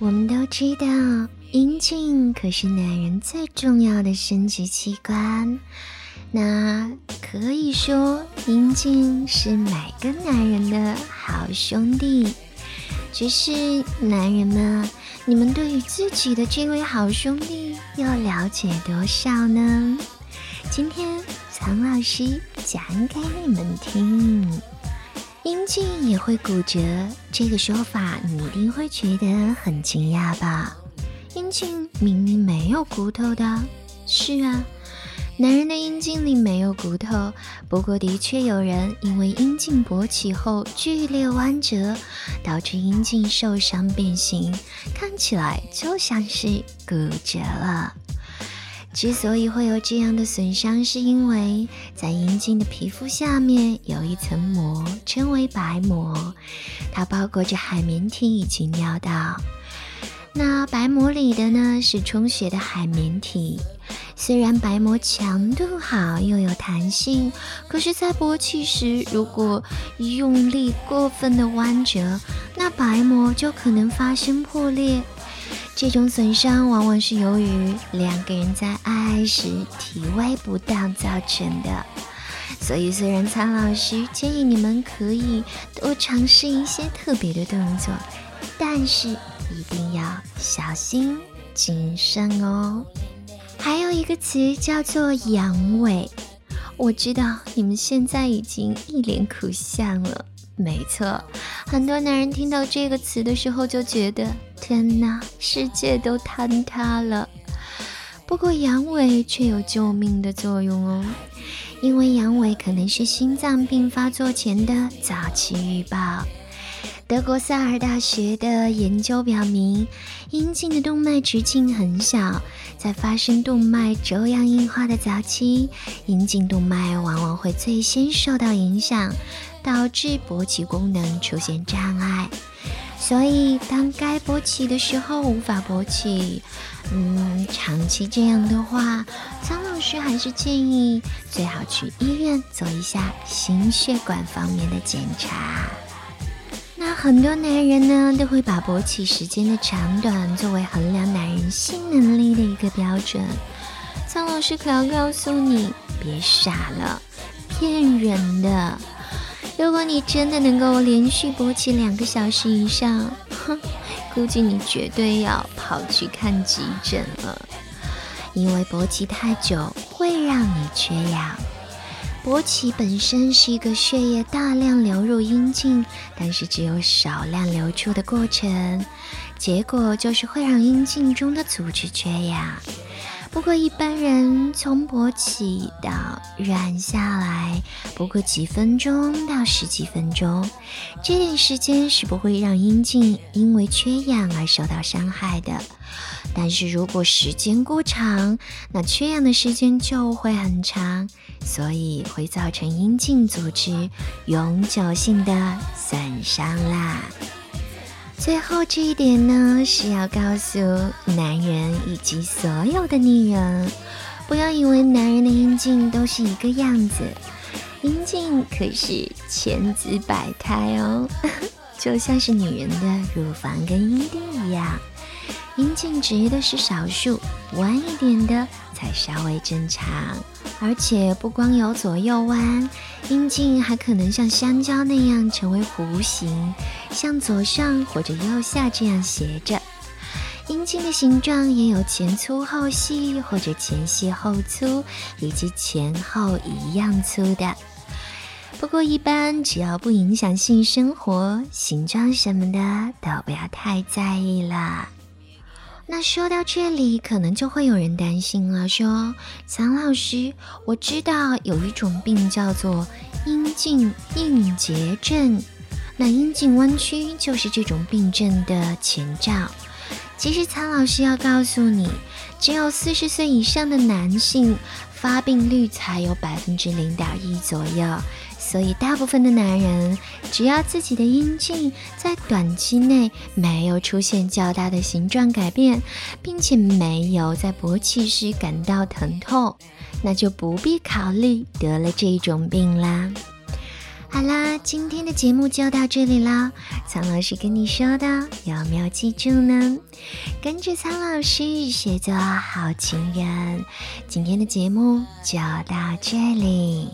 我们都知道，阴茎可是男人最重要的生殖器官。那可以说，阴茎是每个男人的好兄弟。只是，男人们，你们对于自己的这位好兄弟又了解多少呢？今天，苍老师讲给你们听。阴茎也会骨折，这个说法你一定会觉得很惊讶吧？阴茎明明没有骨头的。是啊，男人的阴茎里没有骨头，不过的确有人因为阴茎勃起后剧烈弯折，导致阴茎受伤变形，看起来就像是骨折了。之所以会有这样的损伤，是因为在阴茎的皮肤下面有一层膜，称为白膜，它包裹着海绵体以及尿道。那白膜里的呢是充血的海绵体。虽然白膜强度好又有弹性，可是，在勃起时如果用力过分的弯折，那白膜就可能发生破裂。这种损伤往往是由于两个人在爱时体位不当造成的，所以虽然苍老师建议你们可以多尝试一些特别的动作，但是一定要小心谨慎哦。还有一个词叫做阳痿，我知道你们现在已经一脸苦相了。没错，很多男人听到这个词的时候就觉得天哪，世界都坍塌了。不过阳痿却有救命的作用哦，因为阳痿可能是心脏病发作前的早期预报。德国萨尔大学的研究表明，阴茎的动脉直径很小，在发生动脉粥样硬化的早期，阴茎动脉往往会最先受到影响。导致勃起功能出现障碍，所以当该勃起的时候无法勃起，嗯，长期这样的话，苍老师还是建议最好去医院做一下心血管方面的检查。那很多男人呢，都会把勃起时间的长短作为衡量男人性能力的一个标准。苍老师可要告诉你，别傻了，骗人的。如果你真的能够连续勃起两个小时以上，哼，估计你绝对要跑去看急诊了。因为勃起太久会让你缺氧。勃起本身是一个血液大量流入阴茎，但是只有少量流出的过程，结果就是会让阴茎中的组织缺氧。不过一般人从勃起到软下来，不过几分钟到十几分钟，这点时间是不会让阴茎因为缺氧而受到伤害的。但是如果时间过长，那缺氧的时间就会很长，所以会造成阴茎组织永久性的损伤啦。最后这一点呢，是要告诉男人以及所有的女人，不要以为男人的阴茎都是一个样子，阴茎可是千姿百态哦，就像是女人的乳房跟阴蒂一样，阴茎直的是少数，弯一点的才稍微正常。而且不光有左右弯，阴茎还可能像香蕉那样成为弧形，向左上或者右下这样斜着。阴茎的形状也有前粗后细，或者前细后粗，以及前后一样粗的。不过一般只要不影响性生活，形状什么的都不要太在意了。那说到这里，可能就会有人担心了，说：“蒋老师，我知道有一种病叫做阴茎硬结症，那阴茎弯曲就是这种病症的前兆。其实，苍老师要告诉你，只有四十岁以上的男性，发病率才有百分之零点一左右。”所以，大部分的男人，只要自己的阴茎在短期内没有出现较大的形状改变，并且没有在勃起时感到疼痛，那就不必考虑得了这种病啦。好啦，今天的节目就到这里啦。苍老师跟你说的有没有记住呢？跟着苍老师学做好情人，今天的节目就到这里。